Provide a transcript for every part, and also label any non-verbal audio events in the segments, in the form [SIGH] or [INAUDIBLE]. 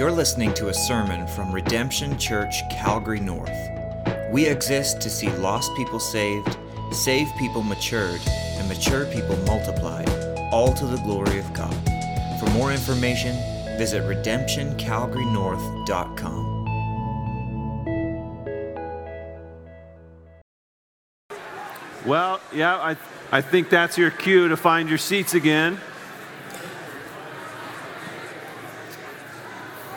You're listening to a sermon from Redemption Church, Calgary North. We exist to see lost people saved, saved people matured, and mature people multiplied, all to the glory of God. For more information, visit redemptioncalgarynorth.com. Well, yeah, I, I think that's your cue to find your seats again.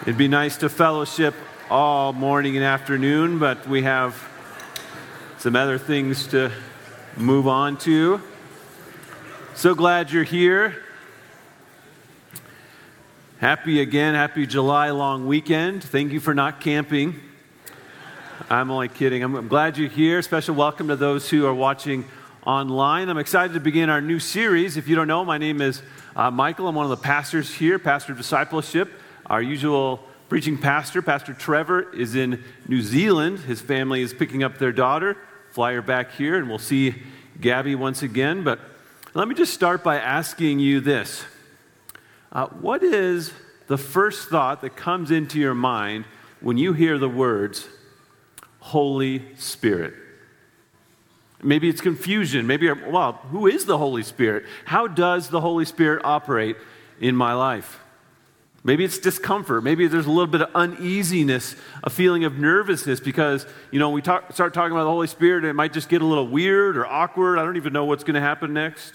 It'd be nice to fellowship all morning and afternoon, but we have some other things to move on to. So glad you're here. Happy again, happy July long weekend. Thank you for not camping. I'm only kidding. I'm, glad you're here. Special welcome to those who are watching online. I'm excited to begin our new series. If you don't know, my name is uh, Michael. I'm one of the pastors here, pastor of discipleship. Our usual preaching pastor, Pastor Trevor, is in New Zealand. His family is picking up their daughter. Fly her back here, and we'll see Gabby once again. But let me just start by asking you this uh, What is the first thought that comes into your mind when you hear the words Holy Spirit? Maybe it's confusion. Maybe, well, who is the Holy Spirit? How does the Holy Spirit operate in my life? Maybe it's discomfort. Maybe there's a little bit of uneasiness, a feeling of nervousness because, you know, we talk, start talking about the Holy Spirit and it might just get a little weird or awkward. I don't even know what's going to happen next.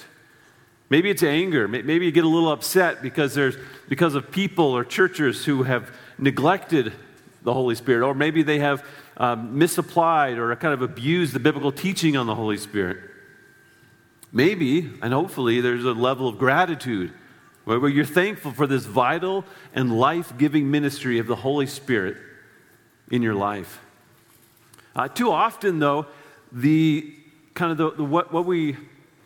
Maybe it's anger. Maybe you get a little upset because, there's, because of people or churches who have neglected the Holy Spirit. Or maybe they have um, misapplied or kind of abused the biblical teaching on the Holy Spirit. Maybe, and hopefully, there's a level of gratitude where you're thankful for this vital and life giving ministry of the Holy Spirit in your life. Uh, too often, though, the kind of the, the, what, what we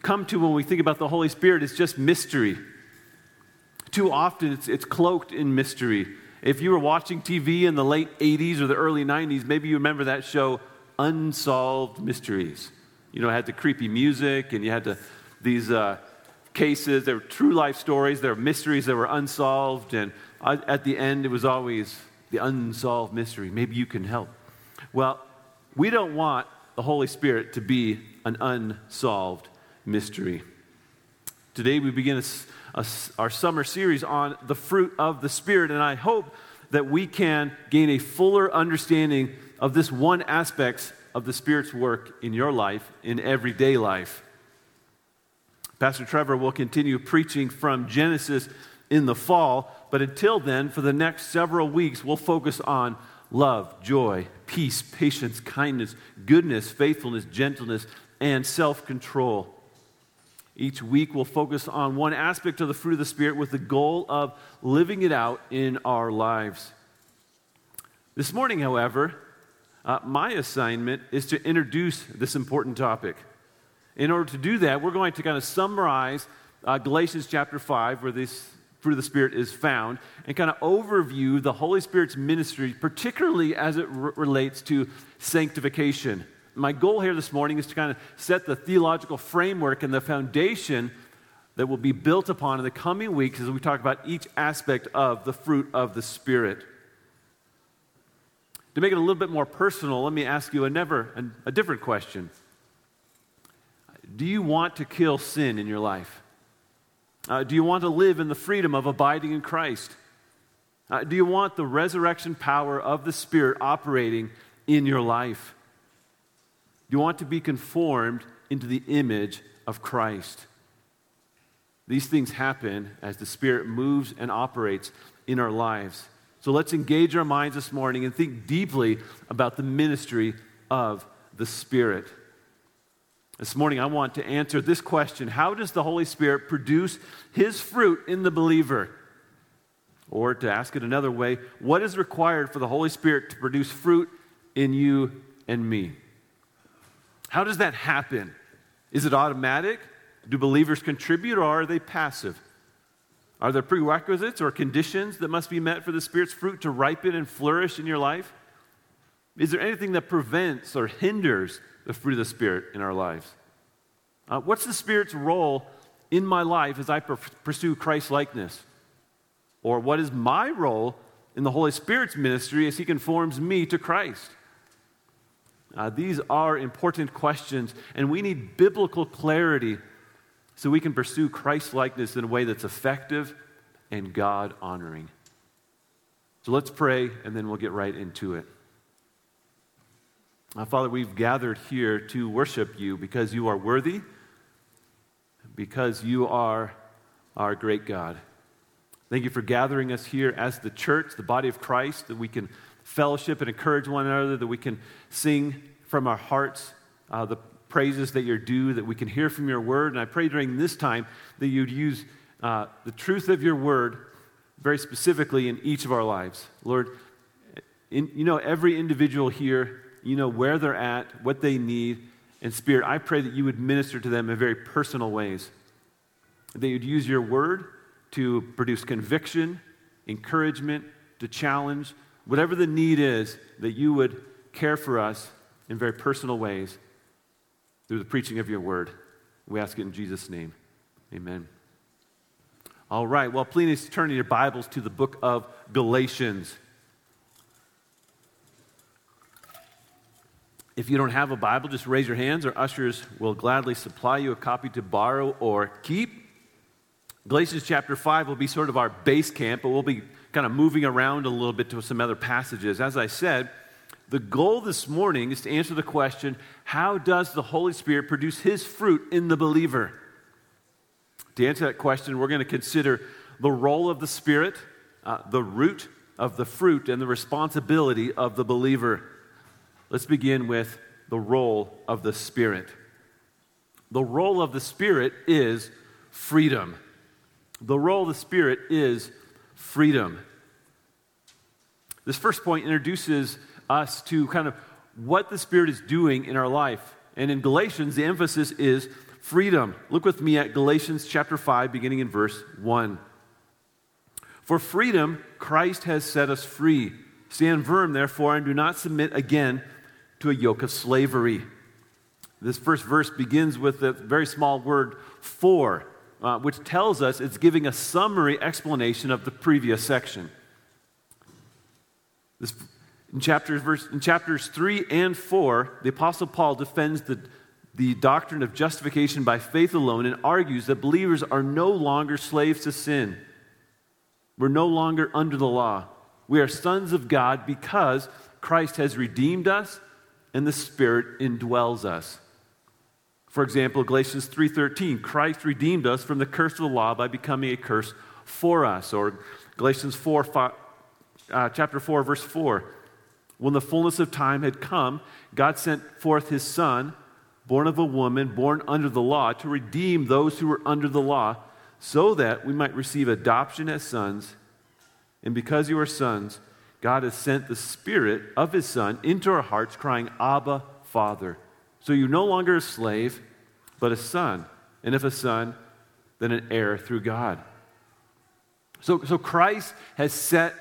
come to when we think about the Holy Spirit is just mystery. Too often, it's, it's cloaked in mystery. If you were watching TV in the late 80s or the early 90s, maybe you remember that show, Unsolved Mysteries. You know, it had the creepy music and you had to, these. Uh, cases, there were true life stories, there were mysteries that were unsolved, and at the end, it was always the unsolved mystery. Maybe you can help. Well, we don't want the Holy Spirit to be an unsolved mystery. Today, we begin a, a, our summer series on the fruit of the Spirit, and I hope that we can gain a fuller understanding of this one aspect of the Spirit's work in your life, in everyday life. Pastor Trevor will continue preaching from Genesis in the fall, but until then, for the next several weeks, we'll focus on love, joy, peace, patience, kindness, goodness, faithfulness, gentleness, and self control. Each week, we'll focus on one aspect of the fruit of the Spirit with the goal of living it out in our lives. This morning, however, uh, my assignment is to introduce this important topic. In order to do that, we're going to kind of summarize uh, Galatians chapter 5, where this fruit of the Spirit is found, and kind of overview the Holy Spirit's ministry, particularly as it relates to sanctification. My goal here this morning is to kind of set the theological framework and the foundation that will be built upon in the coming weeks as we talk about each aspect of the fruit of the Spirit. To make it a little bit more personal, let me ask you a, never, a different question. Do you want to kill sin in your life? Uh, do you want to live in the freedom of abiding in Christ? Uh, do you want the resurrection power of the Spirit operating in your life? Do you want to be conformed into the image of Christ? These things happen as the Spirit moves and operates in our lives. So let's engage our minds this morning and think deeply about the ministry of the Spirit. This morning, I want to answer this question How does the Holy Spirit produce His fruit in the believer? Or to ask it another way, what is required for the Holy Spirit to produce fruit in you and me? How does that happen? Is it automatic? Do believers contribute or are they passive? Are there prerequisites or conditions that must be met for the Spirit's fruit to ripen and flourish in your life? Is there anything that prevents or hinders the fruit of the Spirit in our lives. Uh, what's the Spirit's role in my life as I per- pursue Christ likeness? Or what is my role in the Holy Spirit's ministry as He conforms me to Christ? Uh, these are important questions, and we need biblical clarity so we can pursue Christ likeness in a way that's effective and God honoring. So let's pray, and then we'll get right into it. Uh, Father, we've gathered here to worship you because you are worthy, because you are our great God. Thank you for gathering us here as the church, the body of Christ, that we can fellowship and encourage one another, that we can sing from our hearts uh, the praises that you're due, that we can hear from your word. And I pray during this time that you'd use uh, the truth of your word very specifically in each of our lives. Lord, in, you know every individual here, you know where they're at, what they need. And Spirit, I pray that you would minister to them in very personal ways. That you'd use your word to produce conviction, encouragement, to challenge, whatever the need is, that you would care for us in very personal ways through the preaching of your word. We ask it in Jesus' name. Amen. All right, well, please turn your Bibles to the book of Galatians. If you don't have a Bible, just raise your hands. Our ushers will gladly supply you a copy to borrow or keep. Galatians chapter 5 will be sort of our base camp, but we'll be kind of moving around a little bit to some other passages. As I said, the goal this morning is to answer the question how does the Holy Spirit produce his fruit in the believer? To answer that question, we're going to consider the role of the Spirit, uh, the root of the fruit, and the responsibility of the believer. Let's begin with the role of the Spirit. The role of the Spirit is freedom. The role of the Spirit is freedom. This first point introduces us to kind of what the Spirit is doing in our life. And in Galatians, the emphasis is freedom. Look with me at Galatians chapter 5, beginning in verse 1. For freedom, Christ has set us free. Stand firm, therefore, and do not submit again to a yoke of slavery. This first verse begins with the very small word for, uh, which tells us it's giving a summary explanation of the previous section. This in chapters, verse, in chapters 3 and 4, the Apostle Paul defends the, the doctrine of justification by faith alone and argues that believers are no longer slaves to sin. We're no longer under the law. We are sons of God because Christ has redeemed us and the Spirit indwells us. For example, Galatians 3:13, Christ redeemed us from the curse of the law by becoming a curse for us. Or Galatians 4, 5, uh, chapter 4, verse 4, when the fullness of time had come, God sent forth his Son, born of a woman, born under the law, to redeem those who were under the law, so that we might receive adoption as sons. And because you are sons, God has sent the Spirit of his Son into our hearts, crying, Abba, Father. So you're no longer a slave, but a son. And if a son, then an heir through God. So, so Christ has set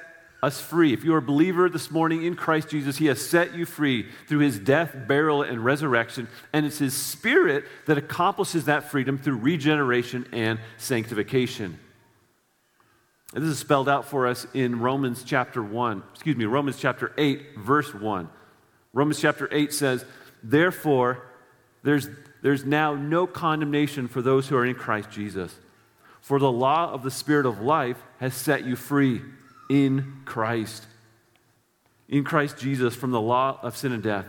us free. If you are a believer this morning in Christ Jesus, He has set you free through His death, burial, and resurrection. And it's His Spirit that accomplishes that freedom through regeneration and sanctification. This is spelled out for us in Romans chapter 1, excuse me, Romans chapter 8, verse 1. Romans chapter 8 says, Therefore, there's, there's now no condemnation for those who are in Christ Jesus. For the law of the Spirit of life has set you free in Christ. In Christ Jesus from the law of sin and death.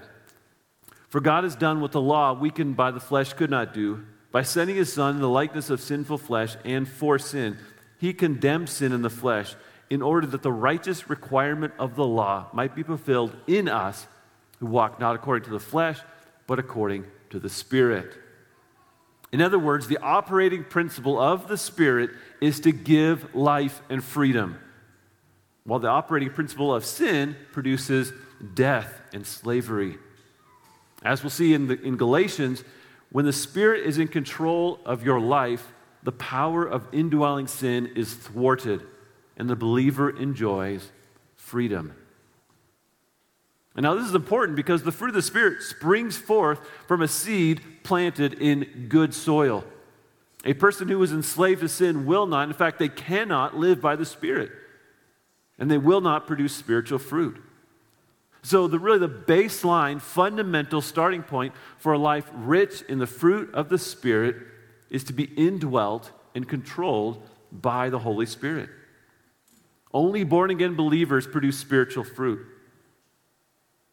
For God has done what the law, weakened by the flesh, could not do. By sending his Son in the likeness of sinful flesh and for sin, he condemned sin in the flesh in order that the righteous requirement of the law might be fulfilled in us who walk not according to the flesh, but according to the Spirit. In other words, the operating principle of the Spirit is to give life and freedom while the operating principle of sin produces death and slavery. As we'll see in, the, in Galatians, when the Spirit is in control of your life, the power of indwelling sin is thwarted, and the believer enjoys freedom. And now, this is important because the fruit of the Spirit springs forth from a seed planted in good soil. A person who is enslaved to sin will not, in fact, they cannot live by the Spirit. and they will not produce spiritual fruit. So, the, really, the baseline, fundamental starting point for a life rich in the fruit of the Spirit is to be indwelt and controlled by the Holy Spirit. Only born again believers produce spiritual fruit.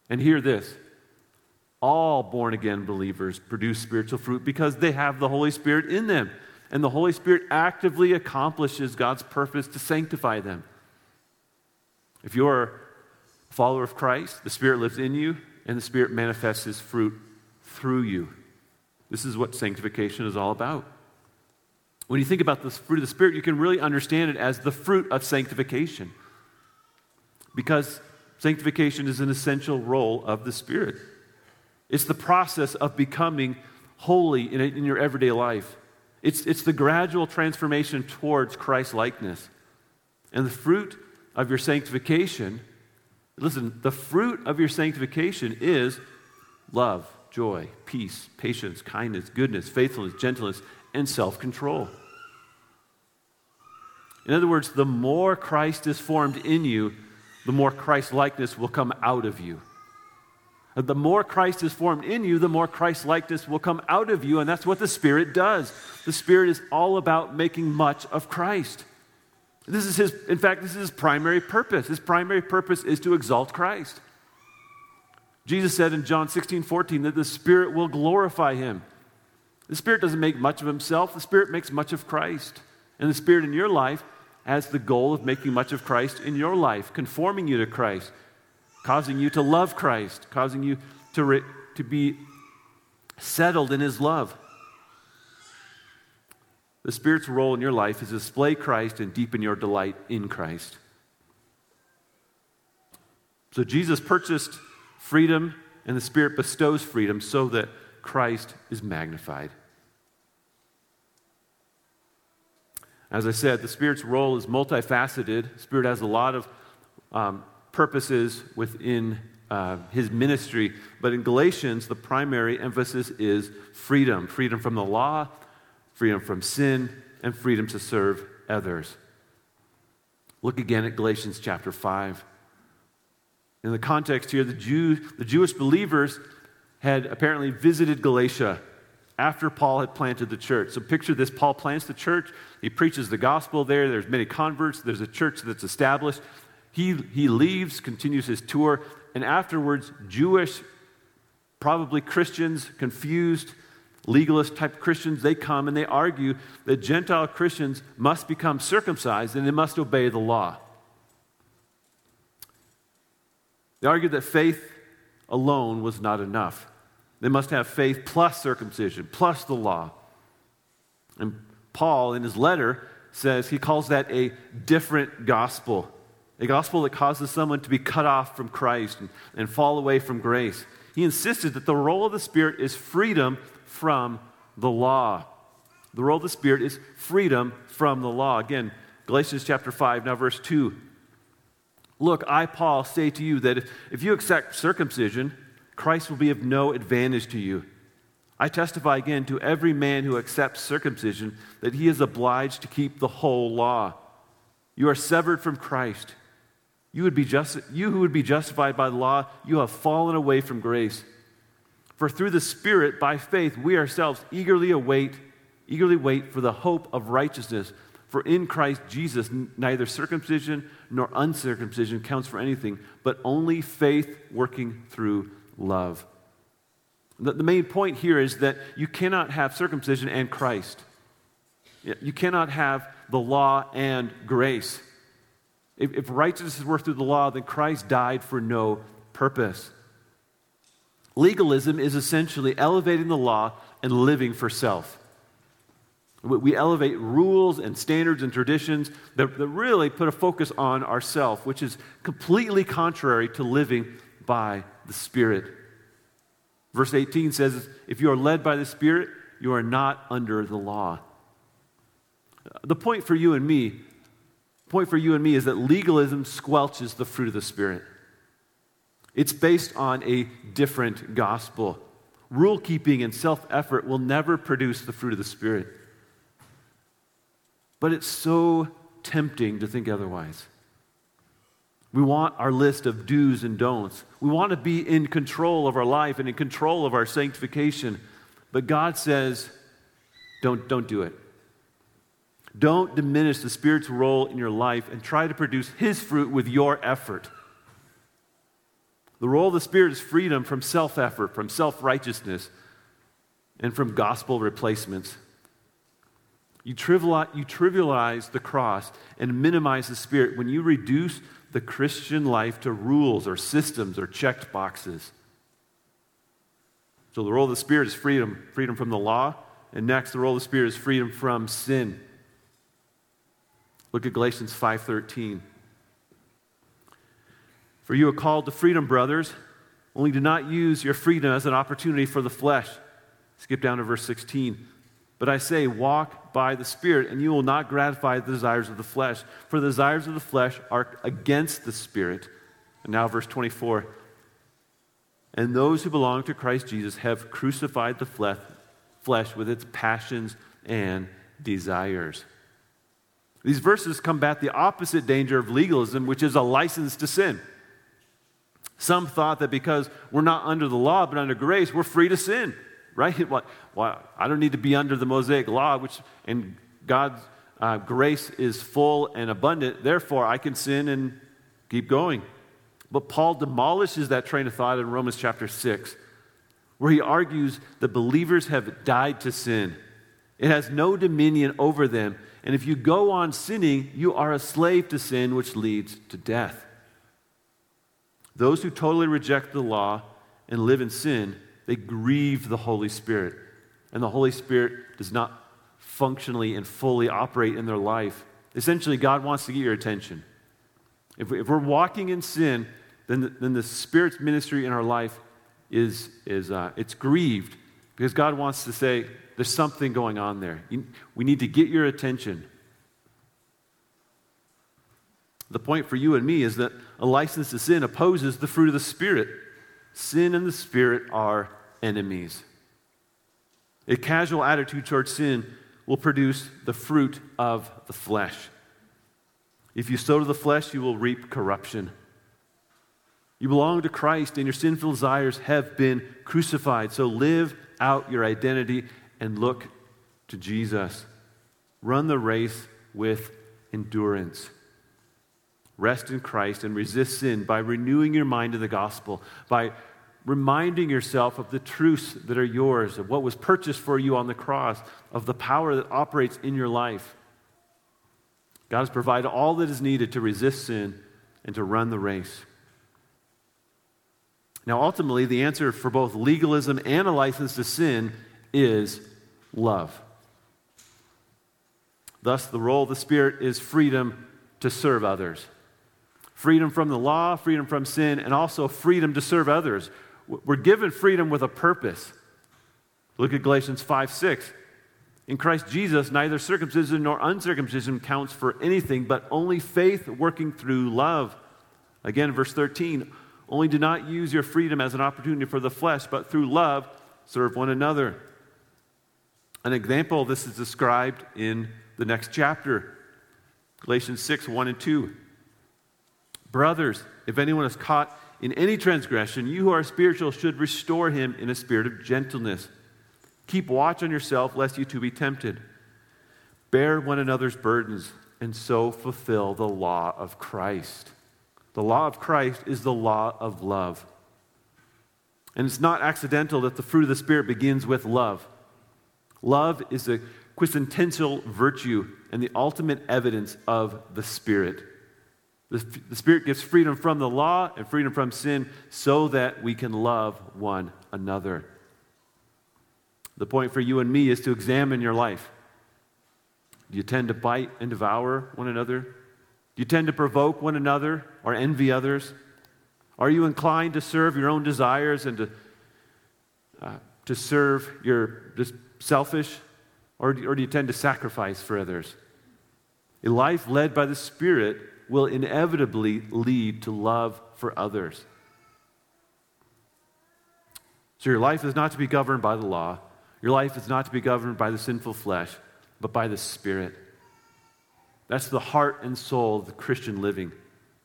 And hear this all born again believers produce spiritual fruit because they have the Holy Spirit in them. And the Holy Spirit actively accomplishes God's purpose to sanctify them. If you're a follower of Christ, the Spirit lives in you, and the Spirit manifests His fruit through you. This is what sanctification is all about. When you think about the fruit of the Spirit, you can really understand it as the fruit of sanctification. Because sanctification is an essential role of the Spirit. It's the process of becoming holy in, in your everyday life. It's, it's the gradual transformation towards Christ likeness. And the fruit of your sanctification, listen, the fruit of your sanctification is love, joy, peace, patience, kindness, goodness, faithfulness, gentleness, and self control. In other words, the more Christ is formed in you, the more Christ likeness will come out of you. The more Christ is formed in you, the more Christ likeness will come out of you, and that's what the Spirit does. The Spirit is all about making much of Christ. This is his, in fact, this is his primary purpose. His primary purpose is to exalt Christ. Jesus said in John 16, 14 that the Spirit will glorify him. The Spirit doesn't make much of himself, the Spirit makes much of Christ. And the Spirit in your life has the goal of making much of Christ in your life, conforming you to Christ, causing you to love Christ, causing you to, re- to be settled in his love. The Spirit's role in your life is to display Christ and deepen your delight in Christ. So Jesus purchased freedom, and the Spirit bestows freedom so that Christ is magnified. As I said, the Spirit's role is multifaceted. The Spirit has a lot of um, purposes within uh, his ministry, but in Galatians, the primary emphasis is freedom freedom from the law, freedom from sin, and freedom to serve others. Look again at Galatians chapter 5. In the context here, the, Jew, the Jewish believers had apparently visited Galatia after Paul had planted the church. So picture this Paul plants the church, he preaches the gospel there, there's many converts, there's a church that's established. He, he leaves, continues his tour, and afterwards, Jewish, probably Christians, confused, legalist type Christians, they come and they argue that Gentile Christians must become circumcised and they must obey the law. They argued that faith alone was not enough. They must have faith plus circumcision, plus the law. And Paul, in his letter, says he calls that a different gospel. A gospel that causes someone to be cut off from Christ and, and fall away from grace. He insisted that the role of the Spirit is freedom from the law. The role of the Spirit is freedom from the law. Again, Galatians chapter 5, now verse 2. Look, I, Paul, say to you that if, you accept circumcision, Christ will be of no advantage to you. I testify again to every man who accepts circumcision that he is obliged to keep the whole law. You are severed from Christ. You, would be just, you who would be justified by the law, you have fallen away from grace. For through the Spirit, by faith, we ourselves eagerly await, eagerly wait for the hope of righteousness. For in Christ Jesus, neither circumcision nor uncircumcision counts for anything, but only faith working through love. The, the main point here is that you cannot have circumcision and Christ. You cannot have the law and grace. If, if righteousness is worked through the law, then Christ died for no purpose. Legalism is essentially elevating the law and living for self. We elevate rules and standards and traditions that, that really put a focus on ourself, which is completely contrary to living by the Spirit. Verse 18 says, If you are led by the Spirit, you are not under the law. The point for you and me, point for you and me is that legalism squelches the fruit of the Spirit. It's based on a different gospel. Rule keeping and self effort will never produce the fruit of the Spirit. But it's so tempting to think otherwise. We want our list of do's and don'ts. We want to be in control of our life and in control of our sanctification. But God says, don't, don't do it. Don't diminish the Spirit's role in your life and try to produce His fruit with your effort. The role of the Spirit is freedom from self effort, from self righteousness, and from gospel replacements. You trivialize, the cross and minimize the Spirit when you reduce the Christian life to rules or systems or checked boxes. So the role of the Spirit is freedom freedom from the law. And next, the role of the Spirit is freedom from sin. Look at Galatians 5:13. For you are called to freedom, brothers, only do not use your freedom as an opportunity for the flesh. Skip down to verse 16. But I say, walk by the Spirit, and you will not gratify the desires of the flesh. For the desires of the flesh are against the Spirit. And now, verse 24. And those who belong to Christ Jesus have crucified the flesh with its passions and desires. These verses combat the opposite danger of legalism, which is a license to sin. Some thought that because we're not under the law but under grace, we're free to sin right? [LAUGHS] Well, well, I don't need to be under the Mosaic law, which, and God's uh, grace is full and abundant. Therefore, I can sin and keep going. But Paul demolishes that train of thought in Romans chapter 6, where he argues that believers have died to sin. It has no dominion over them. And if you go on sinning, you are a slave to sin, which leads to death. Those who totally reject the law and live in sin they grieve the Holy Spirit. And the Holy Spirit does not functionally and fully operate in their life. Essentially, God wants to get your attention. If, we, are walking in sin, then the, then the Spirit's ministry in our life is, is uh, it's grieved because God wants to say, there's something going on there. You, we need to get your attention. The point for you and me is that a license to sin opposes the fruit of the Spirit. Sin and the Spirit are enemies. A casual attitude towards sin will produce the fruit of the flesh. If you sow to the flesh, you will reap corruption. You belong to Christ, and your sinful desires have been crucified. So live out your identity and look to Jesus. Run the race with endurance. Rest in Christ and resist sin by renewing your mind to the gospel, by reminding yourself of the truths that are yours, of what was purchased for you on the cross, of the power that operates in your life. God has provided all that is needed to resist sin and to run the race. Now, ultimately, the answer for both legalism and a license to sin is love. Thus, the role of the Spirit is freedom to serve others. Freedom from the law, freedom from sin, and also freedom to serve others. We're given freedom with a purpose. Look at Galatians 5 6. In Christ Jesus, neither circumcision nor uncircumcision counts for anything, but only faith working through love. Again, verse 13 only do not use your freedom as an opportunity for the flesh, but through love serve one another. An example of this is described in the next chapter, Galatians 6 1 and 2. Brothers, if anyone is caught in any transgression, you who are spiritual should restore him in a spirit of gentleness. Keep watch on yourself, lest you too be tempted. Bear one another's burdens, and so fulfill the law of Christ. The law of Christ is the law of love. And it's not accidental that the fruit of the Spirit begins with love. Love is a quintessential virtue and the ultimate evidence of the Spirit. The, the Spirit gives freedom from the law and freedom from sin so that we can love one another. The point for you and me is to examine your life. Do you tend to bite and devour one another? Do you tend to provoke one another or envy others? Are you inclined to serve your own desires and to, uh, to serve your just selfish? Or, or do you tend to sacrifice for others? A life led by the Spirit will inevitably lead to love for others. So, your life is not to be governed by the law. Your life is not to be governed by the sinful flesh, but by the Spirit. That's the heart and soul of the Christian living.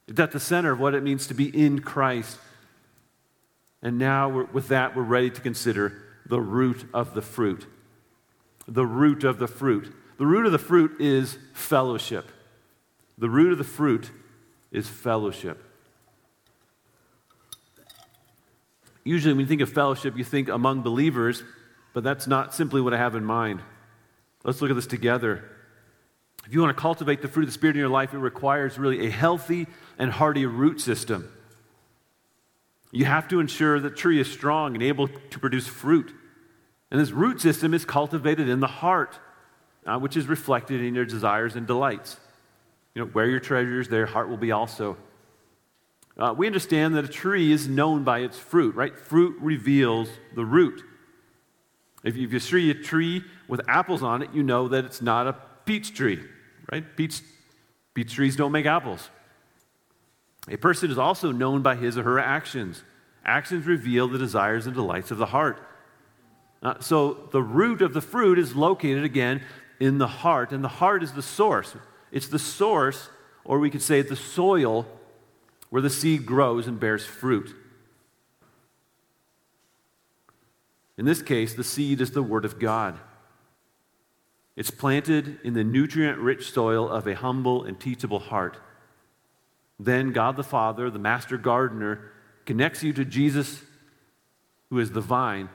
It's at the center of what it means to be in Christ. And now, with that, we're ready to consider the root of the fruit. The root of the fruit. The root of the fruit is fellowship. The root of the fruit is fellowship. Usually, when you think of fellowship, you think among believers, but that's not simply what I have in mind. Let's look at this together. If you want to cultivate the fruit of the Spirit in your life, it requires really a healthy and hardy root system. You have to ensure that tree is strong and able to produce fruit. And this root system is cultivated in the heart, uh, which is reflected in your desires and delights. You know, where your treasure is, their heart will be also. Uh, we understand that a tree is known by its fruit, right? Fruit reveals the root. If you, if you see a tree with apples on it, you know that it's not a peach tree, right? Peach, peach trees don't make apples. A person is also known by his or her actions. Actions reveal the desires and delights of the heart. Uh, so the root of the fruit is located again in the heart, and the heart is the source. It's the source, or we could say the soil where the seed grows and bears fruit. In this case, the seed is the Word of God. It's planted in the nutrient rich soil of a humble and teachable heart. Then God the Father, the master gardener, connects you to Jesus, who is the vine,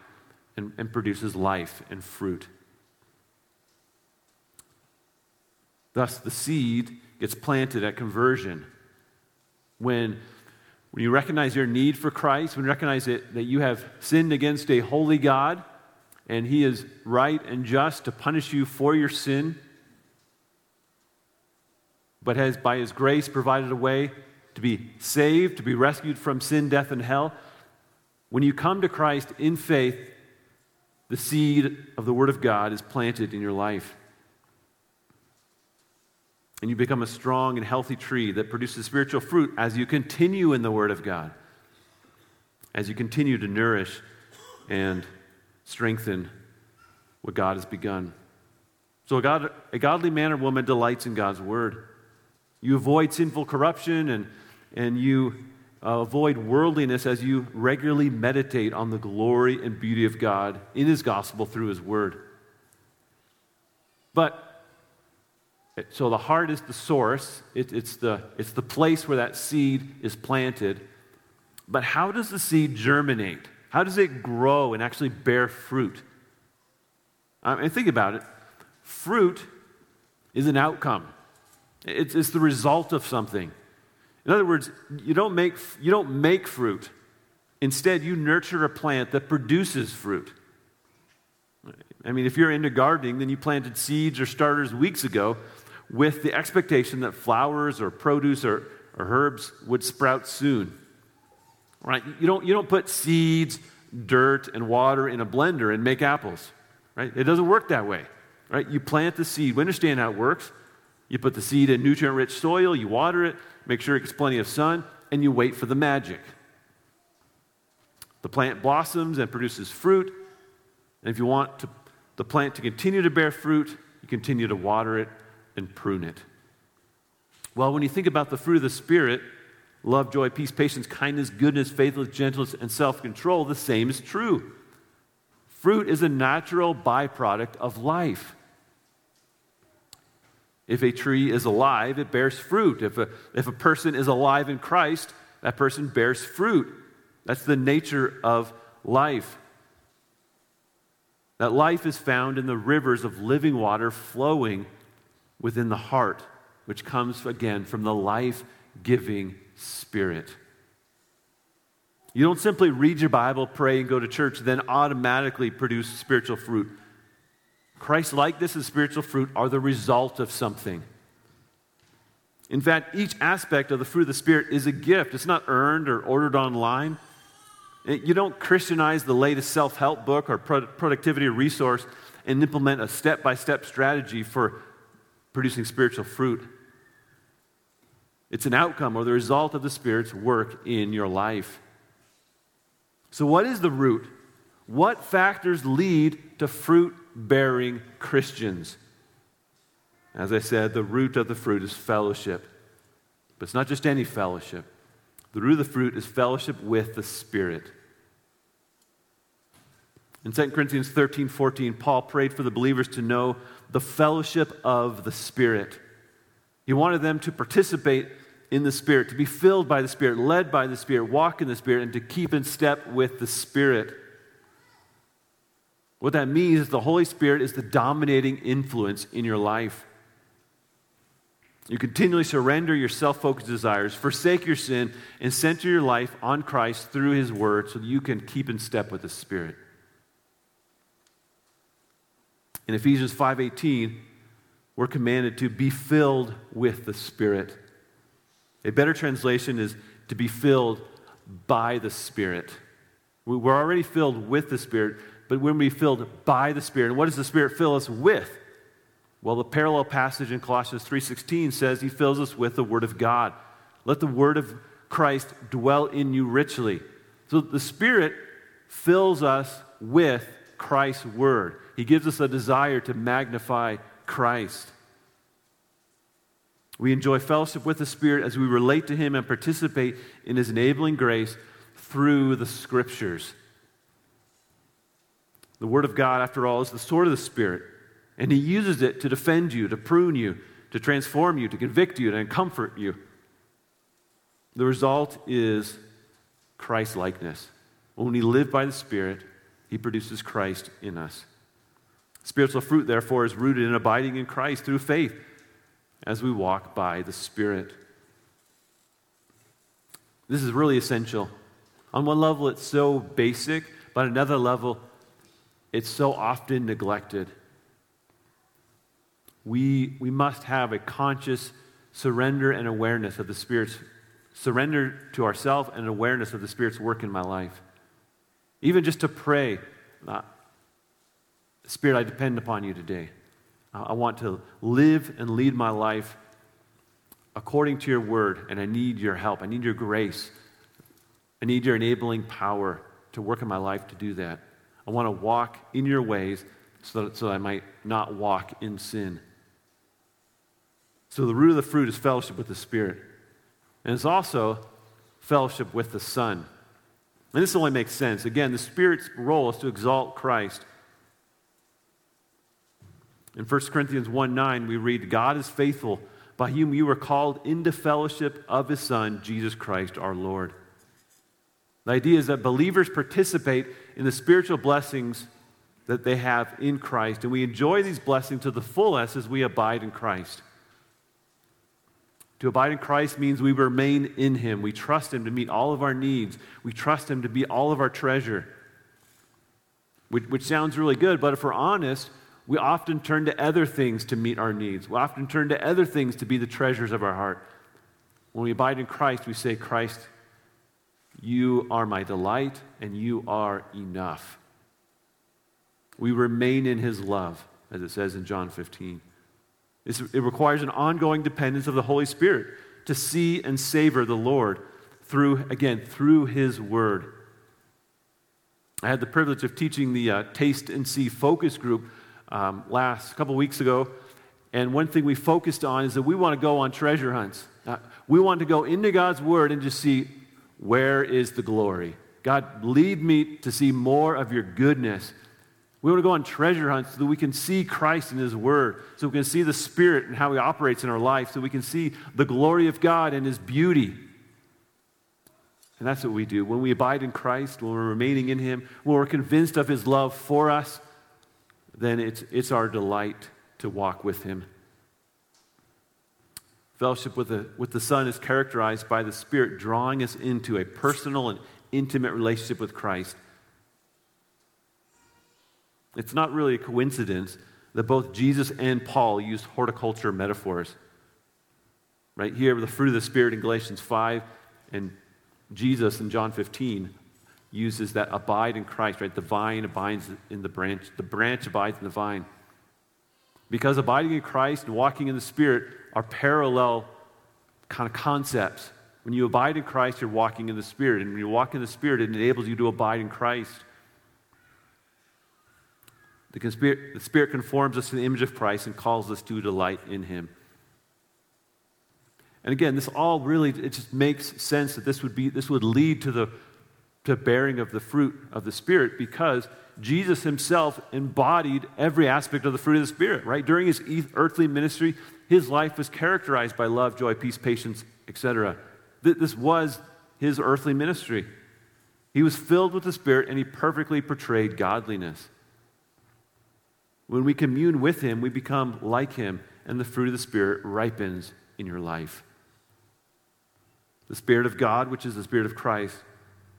and, and produces life and fruit. Thus, the seed gets planted at conversion when, when you recognize your need for Christ, when you recognize that, that you have sinned against a holy God and He is right and just to punish you for your sin, but has by His grace provided a way to be saved, to be rescued from sin, death, and hell. When you come to Christ in faith, the seed of the Word of God is planted in your life and you become a strong and healthy tree that produces spiritual fruit as you continue in the Word of God, as you continue to nourish and strengthen what God has begun. So, a, God, a godly man or woman delights in God's Word. You avoid sinful corruption and, and you uh, avoid worldliness as you regularly meditate on the glory and beauty of God in His gospel through His Word. But so the heart is the source, it, it's, the, it's the place where that seed is planted. But how does the seed germinate? How does it grow and actually bear fruit? I mean, think about it. Fruit is an outcome, it's, it's the result of something. In other words, you don't, make, you don't make fruit. Instead, you nurture a plant that produces fruit. I mean, if you're into gardening, then you planted seeds or starters weeks ago with the expectation that flowers or produce or, or herbs would sprout soon. Right? You don't, you don't put seeds, dirt, and water in a blender and make apples. Right? It doesn't work that way. Right? You plant the seed. We understand how it works. You put the seed in nutrient rich soil, you water it, make sure it gets plenty of sun, and you wait for the magic. The plant blossoms and produces fruit. And if you want to, the plant to continue to bear fruit, you continue to water it and prune it. Well, when you think about the fruit of the Spirit, love, joy, peace, patience, kindness, goodness, faithfulness, gentleness, and self control, the same is true. Fruit is a natural byproduct of life. If a tree is alive, it bears fruit. If a, if a person is alive in Christ, that person bears fruit. That's the nature of life. That life is found in the rivers of living water flowing within the heart, which comes again from the life giving Spirit. You don't simply read your Bible, pray, and go to church, then automatically produce spiritual fruit. Christ likeness and spiritual fruit are the result of something. In fact, each aspect of the fruit of the Spirit is a gift. It's not earned or ordered online. You don't Christianize the latest self help book or productivity resource and implement a step by step strategy for producing spiritual fruit. It's an outcome or the result of the Spirit's work in your life. So, what is the root? What factors lead to fruit bearing Christians? As I said, the root of the fruit is fellowship. But it's not just any fellowship. The root of the fruit is fellowship with the Spirit. In 2 Corinthians 13 14, Paul prayed for the believers to know the fellowship of the Spirit. He wanted them to participate in the Spirit, to be filled by the Spirit, led by the Spirit, walk in the Spirit, and to keep in step with the Spirit. What that means is the Holy Spirit is the dominating influence in your life. You continually surrender your self focused desires, forsake your sin, and center your life on Christ through His Word so that you can keep in step with the Spirit. In Ephesians 5:18, we're commanded to be filled with the Spirit. A better translation is to be filled by the Spirit. We're already filled with the Spirit, but when be filled by the Spirit. And what does the Spirit fill us with? Well, the parallel passage in Colossians 3:16 says he fills us with the word of God. Let the word of Christ dwell in you richly. So the Spirit fills us with Christ's word. He gives us a desire to magnify Christ. We enjoy fellowship with the Spirit as we relate to Him and participate in His enabling grace through the Scriptures. The Word of God, after all, is the sword of the Spirit. And he uses it to defend you, to prune you, to transform you, to convict you, and comfort you. The result is Christ likeness. When we live by the Spirit, he produces Christ in us. Spiritual fruit, therefore, is rooted in abiding in Christ through faith as we walk by the Spirit. This is really essential. On one level, it's so basic, but another level, it's so often neglected we, we must have a conscious surrender and awareness of the Spirit's surrender to ourselves and awareness of the Spirit's work in my life. Even just to pray, Spirit, I depend upon you today. I want to live and lead my life according to your word, and I need your help. I need your grace. I need your enabling power to work in my life to do that. I want to walk in your ways so that, so that I might not walk in sin. So the root of the fruit is fellowship with the Spirit. And it's also fellowship with the Son. And this only makes sense. Again, the Spirit's role is to exalt Christ. In 1 Corinthians 1 9, we read, God is faithful, by whom you were called into fellowship of his Son, Jesus Christ our Lord. The idea is that believers participate in the spiritual blessings that they have in Christ, and we enjoy these blessings to the fullest as we abide in Christ. To abide in Christ means we remain in Him. We trust Him to meet all of our needs. We trust Him to be all of our treasure. Which, which, sounds really good, but if we're honest, we often turn to other things to meet our needs. We often turn to other things to be the treasures of our heart. When we abide in Christ, we say, Christ, you are my delight and you are enough. We remain in His love, as it says in John 15. It requires an ongoing dependence of the Holy Spirit to see and savor the Lord through, again, through His Word. I had the privilege of teaching the uh, Taste and See focus group um, last couple weeks ago. And one thing we focused on is that we want to go on treasure hunts. Uh, we want to go into God's Word and just see where is the glory. God, lead me to see more of your goodness we want to go on treasure hunts so that we can see Christ in His Word, so we can see the Spirit and how He operates in our life, so we can see the glory of God and His beauty. And that's what we do. When we abide in Christ, when we're remaining in Him, when we're convinced of His love for us, then it's, it's our delight to walk with Him. Fellowship with the, with the Son is characterized by the Spirit drawing us into a personal and intimate relationship with Christ it's not really a coincidence that both Jesus and Paul used horticulture metaphors. Right here, the fruit of the Spirit in Galatians 5, and Jesus in John 15 uses that abide in Christ, right? The vine abides in the branch, the branch abides in the vine. Because abiding in Christ and walking in the Spirit are parallel kind of concepts. When you abide in Christ, you're walking in the Spirit. And when you walk in the Spirit, it enables you to abide in Christ. The Spirit, the Spirit conforms us to the image of Christ and calls us to delight in Him. And again, this all really, it just makes sense that this would, be, this would lead to the to bearing of the fruit of the Spirit because Jesus himself embodied every aspect of the fruit of the Spirit, right? During his earthly ministry, his life was characterized by love, joy, peace, patience, etc. This was his earthly ministry. He was filled with the Spirit and he perfectly portrayed godliness. When we commune with him, we become like him, and the fruit of the Spirit ripens in your life. The Spirit of God, which is the Spirit of Christ,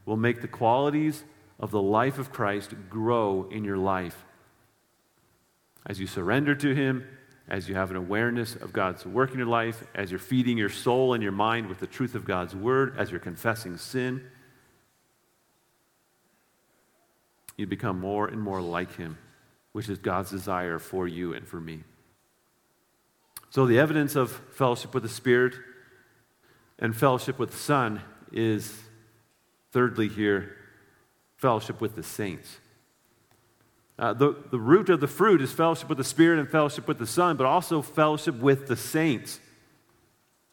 will make the qualities of the life of Christ grow in your life. As you surrender to Him, as you have an awareness of God's work in your life, as you're feeding your soul and your mind with the truth of God's Word, as you're confessing sin, you become more and more like Him, which is God's desire for you and for me. So, the evidence of fellowship with the Spirit and fellowship with the Son is Thirdly, here, fellowship with the saints. Uh, the, the root of the fruit is fellowship with the Spirit and fellowship with the Son, but also fellowship with the saints.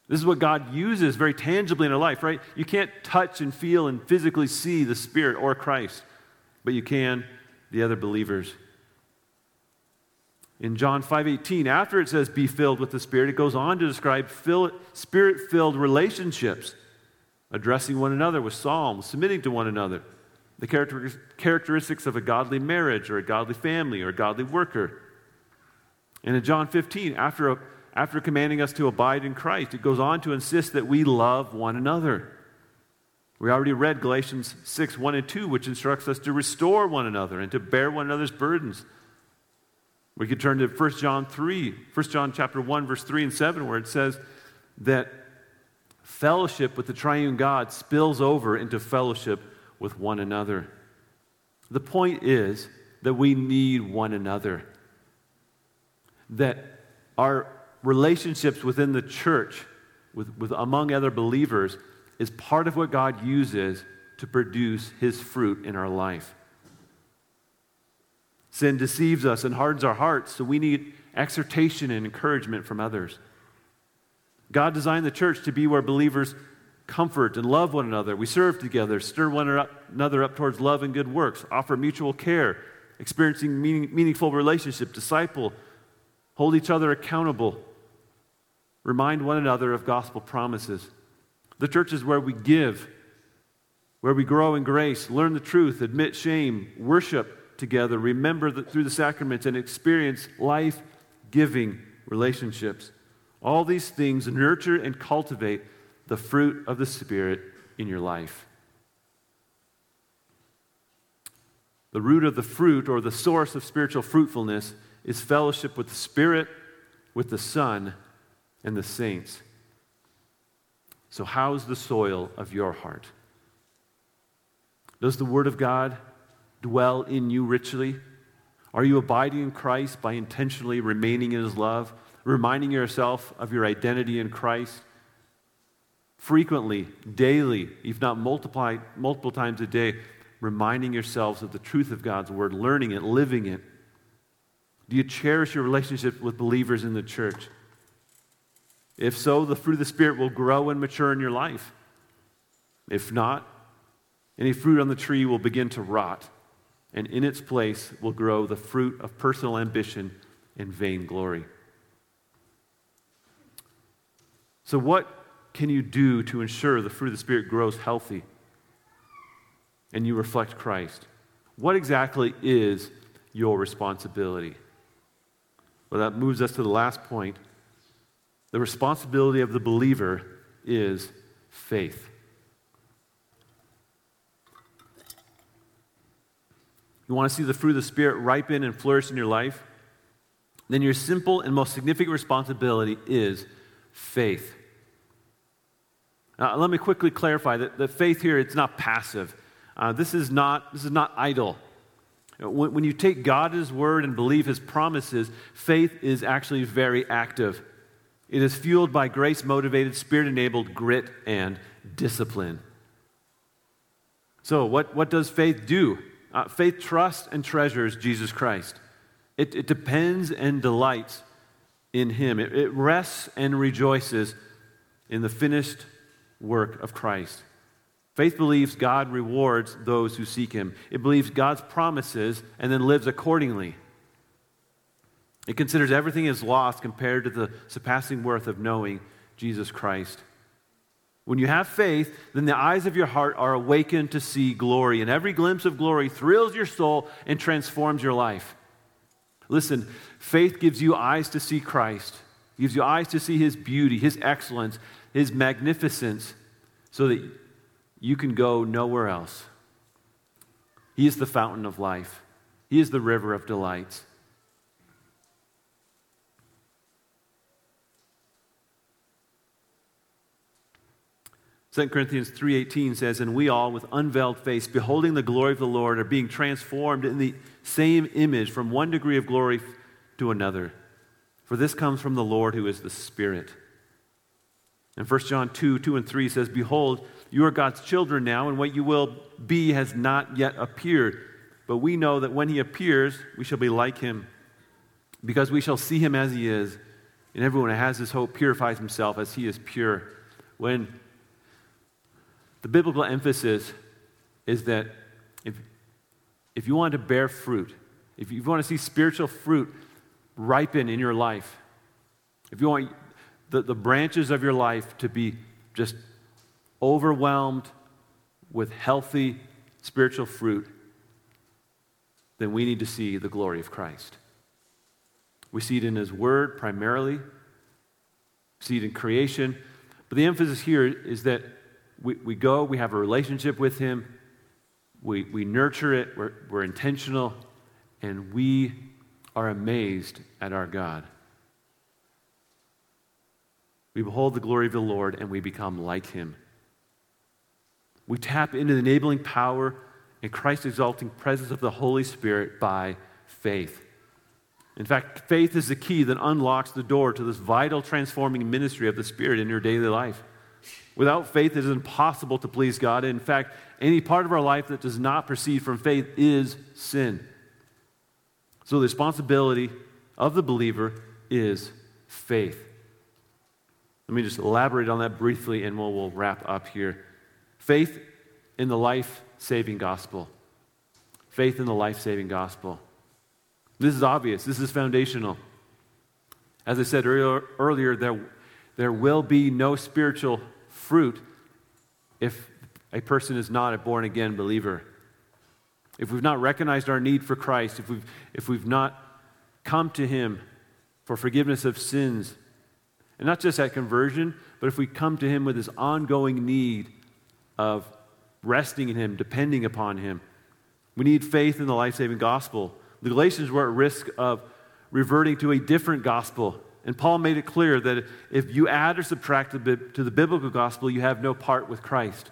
This is what God uses very tangibly in our life, right? You can't touch and feel and physically see the Spirit or Christ, but you can the other believers. In John 5:18, after it says be filled with the Spirit, it goes on to describe spirit-filled relationships addressing one another with psalms, submitting to one another, the characteristics of a godly marriage or a godly family or a godly worker. And in John 15, after, a, after commanding us to abide in Christ, it goes on to insist that we love one another. We already read Galatians 6, 1 and 2, which instructs us to restore one another and to bear one another's burdens. We could turn to 1 John 3, 1 John chapter 1, verse 3 and 7, where it says that fellowship with the triune God spills over into fellowship with one another. The point is that we need one another. That our relationships within the church, with, with among other believers, is part of what God uses to produce his fruit in our life. Sin deceives us and hardens our hearts, so we need exhortation and encouragement from others. God designed the church to be where believers comfort and love one another. We serve together, stir one another up towards love and good works, offer mutual care, experiencing meaning, meaningful relationship, disciple, hold each other accountable, remind one another of gospel promises. The church is where we give, where we grow in grace, learn the truth, admit shame, worship together, remember the, through the sacraments, and experience life giving relationships. All these things nurture and cultivate the fruit of the Spirit in your life. The root of the fruit, or the source of spiritual fruitfulness, is fellowship with the Spirit, with the Son, and the saints. So, how's the soil of your heart? Does the Word of God dwell in you richly? Are you abiding in Christ by intentionally remaining in His love? Reminding yourself of your identity in Christ frequently, daily, if not multiple times a day, reminding yourselves of the truth of God's word, learning it, living it? Do you cherish your relationship with believers in the church? If so, the fruit of the Spirit will grow and mature in your life. If not, any fruit on the tree will begin to rot, and in its place will grow the fruit of personal ambition and vainglory. So, what can you do to ensure the fruit of the Spirit grows healthy and you reflect Christ? What exactly is your responsibility? Well, that moves us to the last point. The responsibility of the believer is faith. You want to see the fruit of the Spirit ripen and flourish in your life? Then your simple and most significant responsibility is faith. Now, let me quickly clarify that the faith here, it's not passive. Uh, this, is not, this is not idle. When, when you take God His word and believe his promises, faith is actually very active. It is fueled by grace motivated, spirit enabled grit and discipline. So, what, what does faith do? Uh, faith trusts and treasures Jesus Christ. It, it depends and delights in Him. It, it rests and rejoices in the finished work of Christ. Faith believes God rewards those who seek Him. It believes God's promises and then lives accordingly. It considers everything as lost compared to the surpassing worth of knowing Jesus Christ. When you have faith, then the eyes of your heart are awakened to see glory, and every glimpse of glory thrills your soul and transforms your life. Listen, faith gives you eyes to see Christ, gives you eyes to see his beauty, his excellence, his magnificence, so that you can go nowhere else. He is the fountain of life, he is the river of delights. Second Corinthians 3:18 says, "And we all with unveiled face beholding the glory of the Lord are being transformed in the same image from one degree of glory to another. For this comes from the Lord who is the Spirit." And 1 John 2, 2 and 3 says, Behold, you are God's children now, and what you will be has not yet appeared. But we know that when he appears, we shall be like him, because we shall see him as he is. And everyone who has this hope purifies himself as he is pure. When the biblical emphasis is that if, if you want to bear fruit, if you want to see spiritual fruit ripen in your life, if you want the, the branches of your life to be just overwhelmed with healthy spiritual fruit, then we need to see the glory of Christ. We see it in His Word primarily, we see it in creation, but the emphasis here is that we, we go, we have a relationship with Him, we, we nurture it, we're, we're intentional, and we are amazed at our God. We behold the glory of the Lord and we become like Him. We tap into the enabling power and Christ exalting presence of the Holy Spirit by faith. In fact, faith is the key that unlocks the door to this vital transforming ministry of the Spirit in your daily life. Without faith, it is impossible to please God. In fact, any part of our life that does not proceed from faith is sin. So the responsibility of the believer is faith. Let me just elaborate on that briefly and we'll, we'll wrap up here. Faith in the life saving gospel. Faith in the life saving gospel. This is obvious, this is foundational. As I said earlier, earlier there, there will be no spiritual fruit if a person is not a born again believer. If we've not recognized our need for Christ, if we've, if we've not come to Him for forgiveness of sins, and not just at conversion, but if we come to Him with this ongoing need of resting in Him, depending upon Him, we need faith in the life saving gospel. The Galatians were at risk of reverting to a different gospel and Paul made it clear that if you add or subtract to the biblical gospel, you have no part with Christ.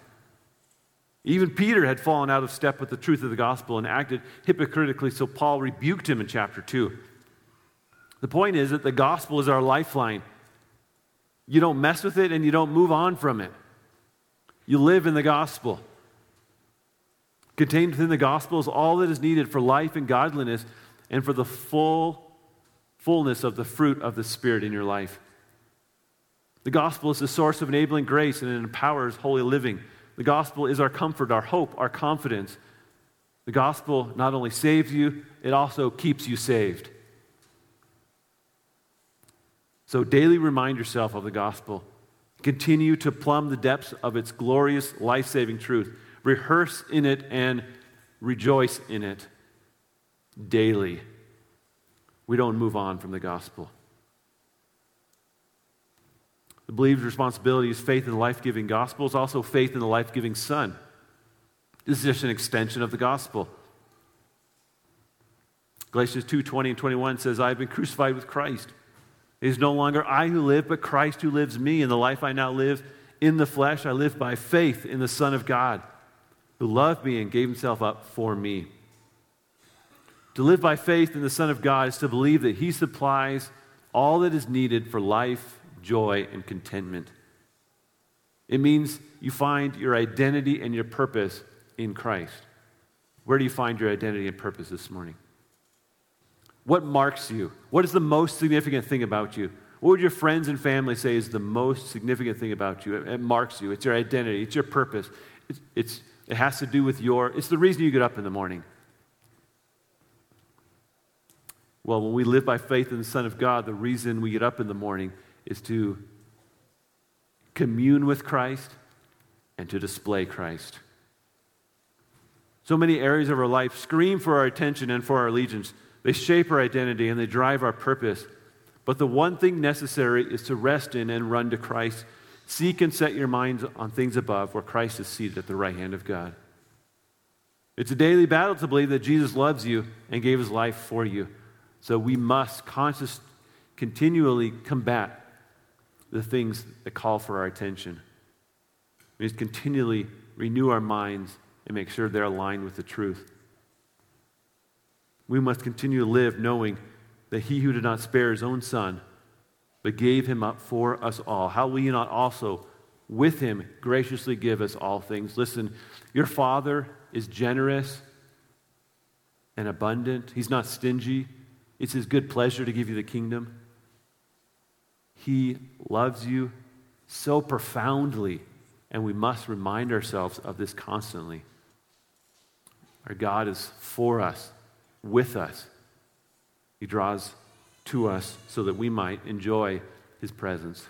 Even Peter had fallen out of step with the truth of the gospel and acted hypocritically, so Paul rebuked him in chapter 2. The point is that the gospel is our lifeline. You don't mess with it and you don't move on from it. You live in the gospel. Contained within the gospel is all that is needed for life and godliness and for the full fullness of the fruit of the Spirit in your life. The gospel is the source of enabling grace and it empowers holy living. The gospel is our comfort, our hope, our confidence. The gospel not only saves you, it also keeps you saved. So daily remind yourself of the gospel. Continue to plumb the depths of its glorious life saving truth. Rehearse in it and rejoice in it daily we don't move on from the gospel. The believer's responsibility is faith in the life giving gospel, is also faith in the life giving Son. This is just an extension of the gospel. Galatians 2 20 and 21 says, I have been crucified with Christ. It is no longer I who live, but Christ who lives me. In the life I now live in the flesh, I live by faith in the Son of God, who loved me and gave himself up for me. To live by faith in the Son of God is to believe that He supplies all that is needed for life, joy, and contentment. It means you find your identity and your purpose in Christ. Where do you find your identity and purpose this morning? What marks you? What is the most significant thing about you? What would your friends and family say is the most significant thing about you? It, it marks you. It's your identity. It's your purpose. It's, it's, it has to do with your, it's the reason you get up in the morning. Well, when we live by faith in the Son of God, the reason we get up in the morning is to commune with Christ and to display Christ. So many areas of our life scream for our attention and for our allegiance. They shape our identity and they drive our purpose. But the one thing necessary is to rest in and run to Christ. Seek and set your minds on things above where Christ is seated at the right hand of God. It's a daily battle to believe that Jesus loves you and gave his life for you. So we must conscious, continually combat the things that call for our attention. We must continually renew our minds and make sure they're aligned with the truth. We must continue to live knowing that he who did not spare his own son, but gave him up for us all, how will you not also with him graciously give us all things? Listen, your Father is generous and abundant, he's not stingy. It's his good pleasure to give you the kingdom. He loves you so profoundly, and we must remind ourselves of this constantly. Our God is for us, with us. He draws to us so that we might enjoy his presence.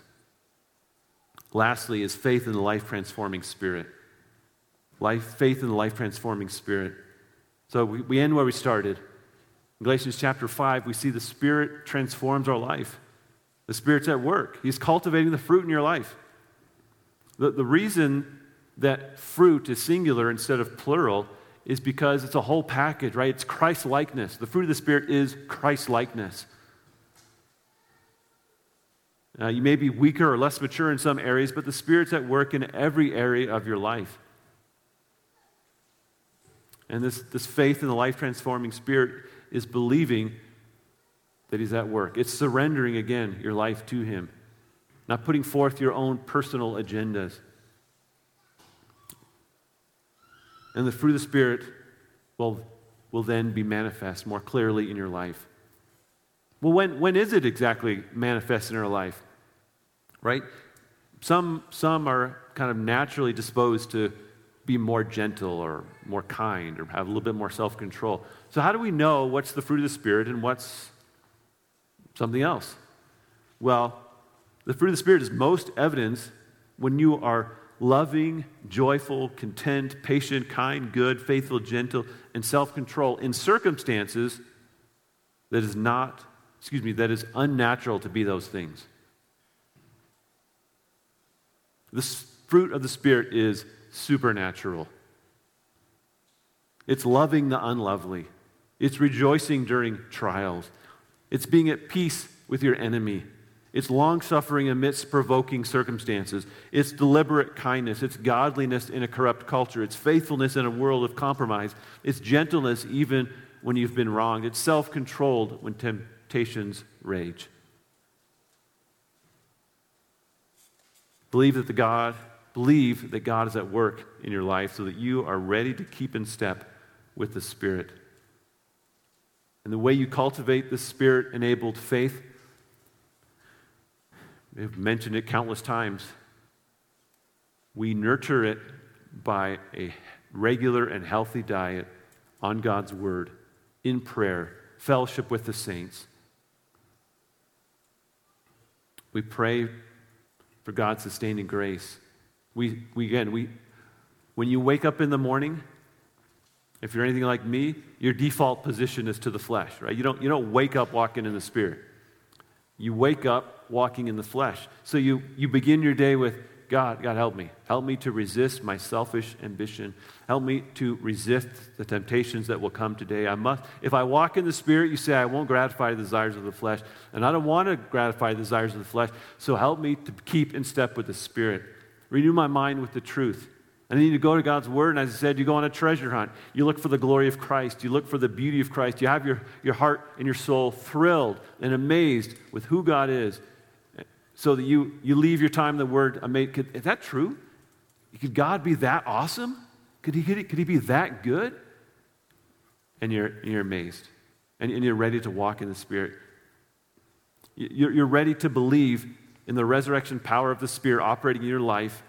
Lastly, is faith in the life transforming spirit. Life, faith in the life transforming spirit. So we, we end where we started. In Galatians chapter 5, we see the Spirit transforms our life. The Spirit's at work, He's cultivating the fruit in your life. The, the reason that fruit is singular instead of plural is because it's a whole package, right? It's Christ likeness. The fruit of the Spirit is Christ likeness. Uh, you may be weaker or less mature in some areas, but the Spirit's at work in every area of your life. And this, this faith in the life transforming Spirit is believing that He's at work. It's surrendering again your life to Him, not putting forth your own personal agendas. And the fruit of the Spirit will, will then be manifest more clearly in your life. Well, when, when is it exactly manifest in our life? Right? Some, some are kind of naturally disposed to be more gentle or more kind or have a little bit more self control. So, how do we know what's the fruit of the Spirit and what's something else? Well, the fruit of the Spirit is most evidence when you are loving, joyful, content, patient, kind, good, faithful, gentle, and self control in circumstances that is not, excuse me, that is unnatural to be those things. The fruit of the Spirit is supernatural. It's loving the unlovely. It's rejoicing during trials. It's being at peace with your enemy. It's long suffering amidst provoking circumstances. It's deliberate kindness. It's godliness in a corrupt culture. It's faithfulness in a world of compromise. It's gentleness even when you've been wronged. It's self controlled when temptations rage. Believe that the God, believe that God is at work in your life so that you are ready to keep in step with the Spirit. And the way you cultivate the Spirit enabled faith We've mentioned it countless times. We nurture it by a regular and healthy diet on God's Word, in prayer, fellowship with the saints. We pray for God's sustaining grace. We, we again, we, when you wake up in the morning, if you're anything like me, your default position is to the flesh, right? You don't, you don't wake up walking in the Spirit. You wake up walking in the flesh. So you, you begin your day with, God, God, help me. Help me to resist my selfish ambition. Help me to resist the temptations that will come today. I must, if I walk in the Spirit, you say, I won't gratify the desires of the flesh. And I don't want to gratify the desires of the flesh. So help me to keep in step with the Spirit. Renew my mind with the truth. And then you go to God's Word, and as I said, you go on a treasure hunt. You look for the glory of Christ. You look for the beauty of Christ. You have your, your heart and your soul thrilled and amazed with who God is so that you, you leave your time in the Word. I mean, could, is that true? Could God be that awesome? Could he, could he, could he be that good? And you're, you're amazed. And, and you're ready to walk in the Spirit. You're you're ready to believe in the resurrection power of the Spirit operating in your life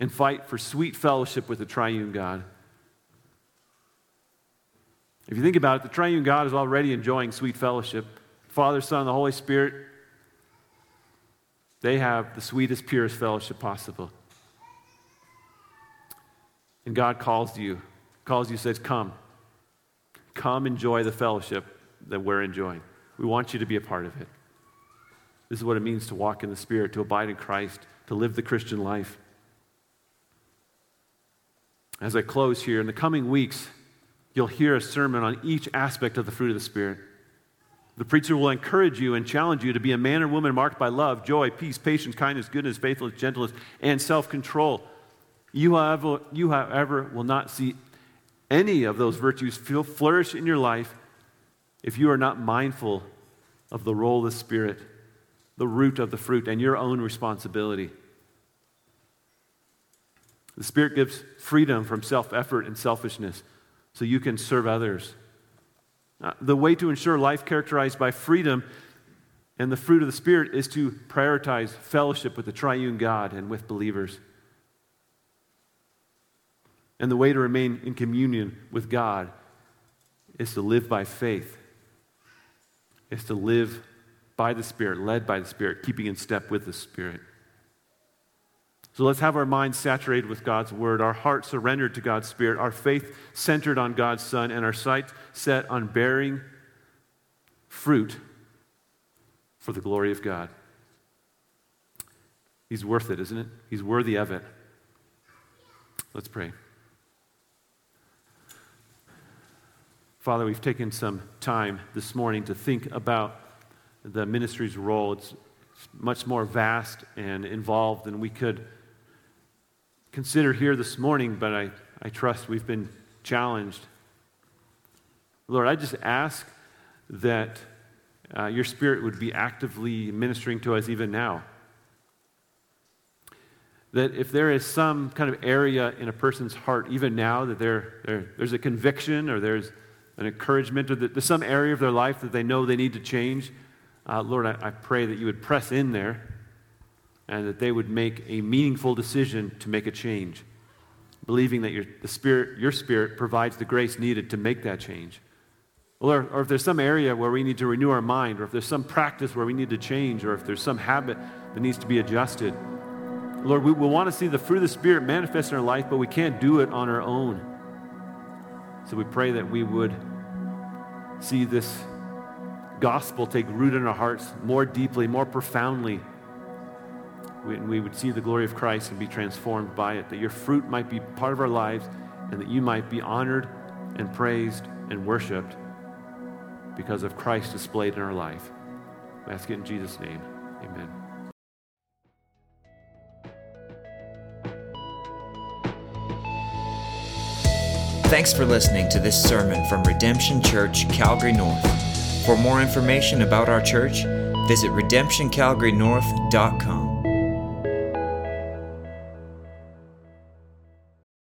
and fight for sweet fellowship with the triune God. If you think about it, the triune God is already enjoying sweet fellowship. Father, Son, and the Holy Spirit, they have the sweetest, purest fellowship possible. And God calls you, calls you, says, Come. Come enjoy the fellowship that we're enjoying. We want you to be a part of it. This is what it means to walk in the Spirit, to abide in Christ, to live the Christian life. As I close here, in the coming weeks, you'll hear a sermon on each aspect of the fruit of the Spirit. The preacher will encourage you and challenge you to be a man or woman marked by love, joy, peace, patience, kindness, goodness, faithfulness, gentleness, and self control. You, however, you, however, will not see any of those virtues flourish in your life if you are not mindful of the role of the Spirit, the root of the fruit, and your own responsibility. The Spirit gives freedom from self effort and selfishness so you can serve others. Uh, the way to ensure life characterized by freedom and the fruit of the Spirit is to prioritize fellowship with the triune God and with believers. And the way to remain in communion with God is to live by faith, is to live by the Spirit, led by the Spirit, keeping in step with the Spirit. So let's have our minds saturated with God's Word, our hearts surrendered to God's Spirit, our faith centered on God's Son, and our sights set on bearing fruit for the glory of God. He's worth it, isn't it? He's worthy of it. Let's pray. Father, we've taken some time this morning to think about the ministry's role. It's much more vast and involved than we could consider here this morning, but I, I trust we've been challenged. Lord, I just ask that uh, your Spirit would be actively ministering to us even now. That if there is some kind of area in a person's heart, even now, that there, there, there's a conviction or there's an encouragement or that there's some area of their life that they know they need to change, uh, Lord, I, I pray that you would press in there and that they would make a meaningful decision to make a change, believing that your, the spirit, your spirit provides the grace needed to make that change. Or, or if there's some area where we need to renew our mind, or if there's some practice where we need to change, or if there's some habit that needs to be adjusted, Lord, we, we want to see the fruit of the Spirit manifest in our life, but we can't do it on our own. So we pray that we would see this gospel take root in our hearts more deeply, more profoundly we would see the glory of Christ and be transformed by it, that your fruit might be part of our lives and that you might be honored and praised and worshiped because of Christ displayed in our life. We ask it in Jesus' name. Amen. Thanks for listening to this sermon from Redemption Church, Calgary North. For more information about our church, visit redemptioncalgarynorth.com.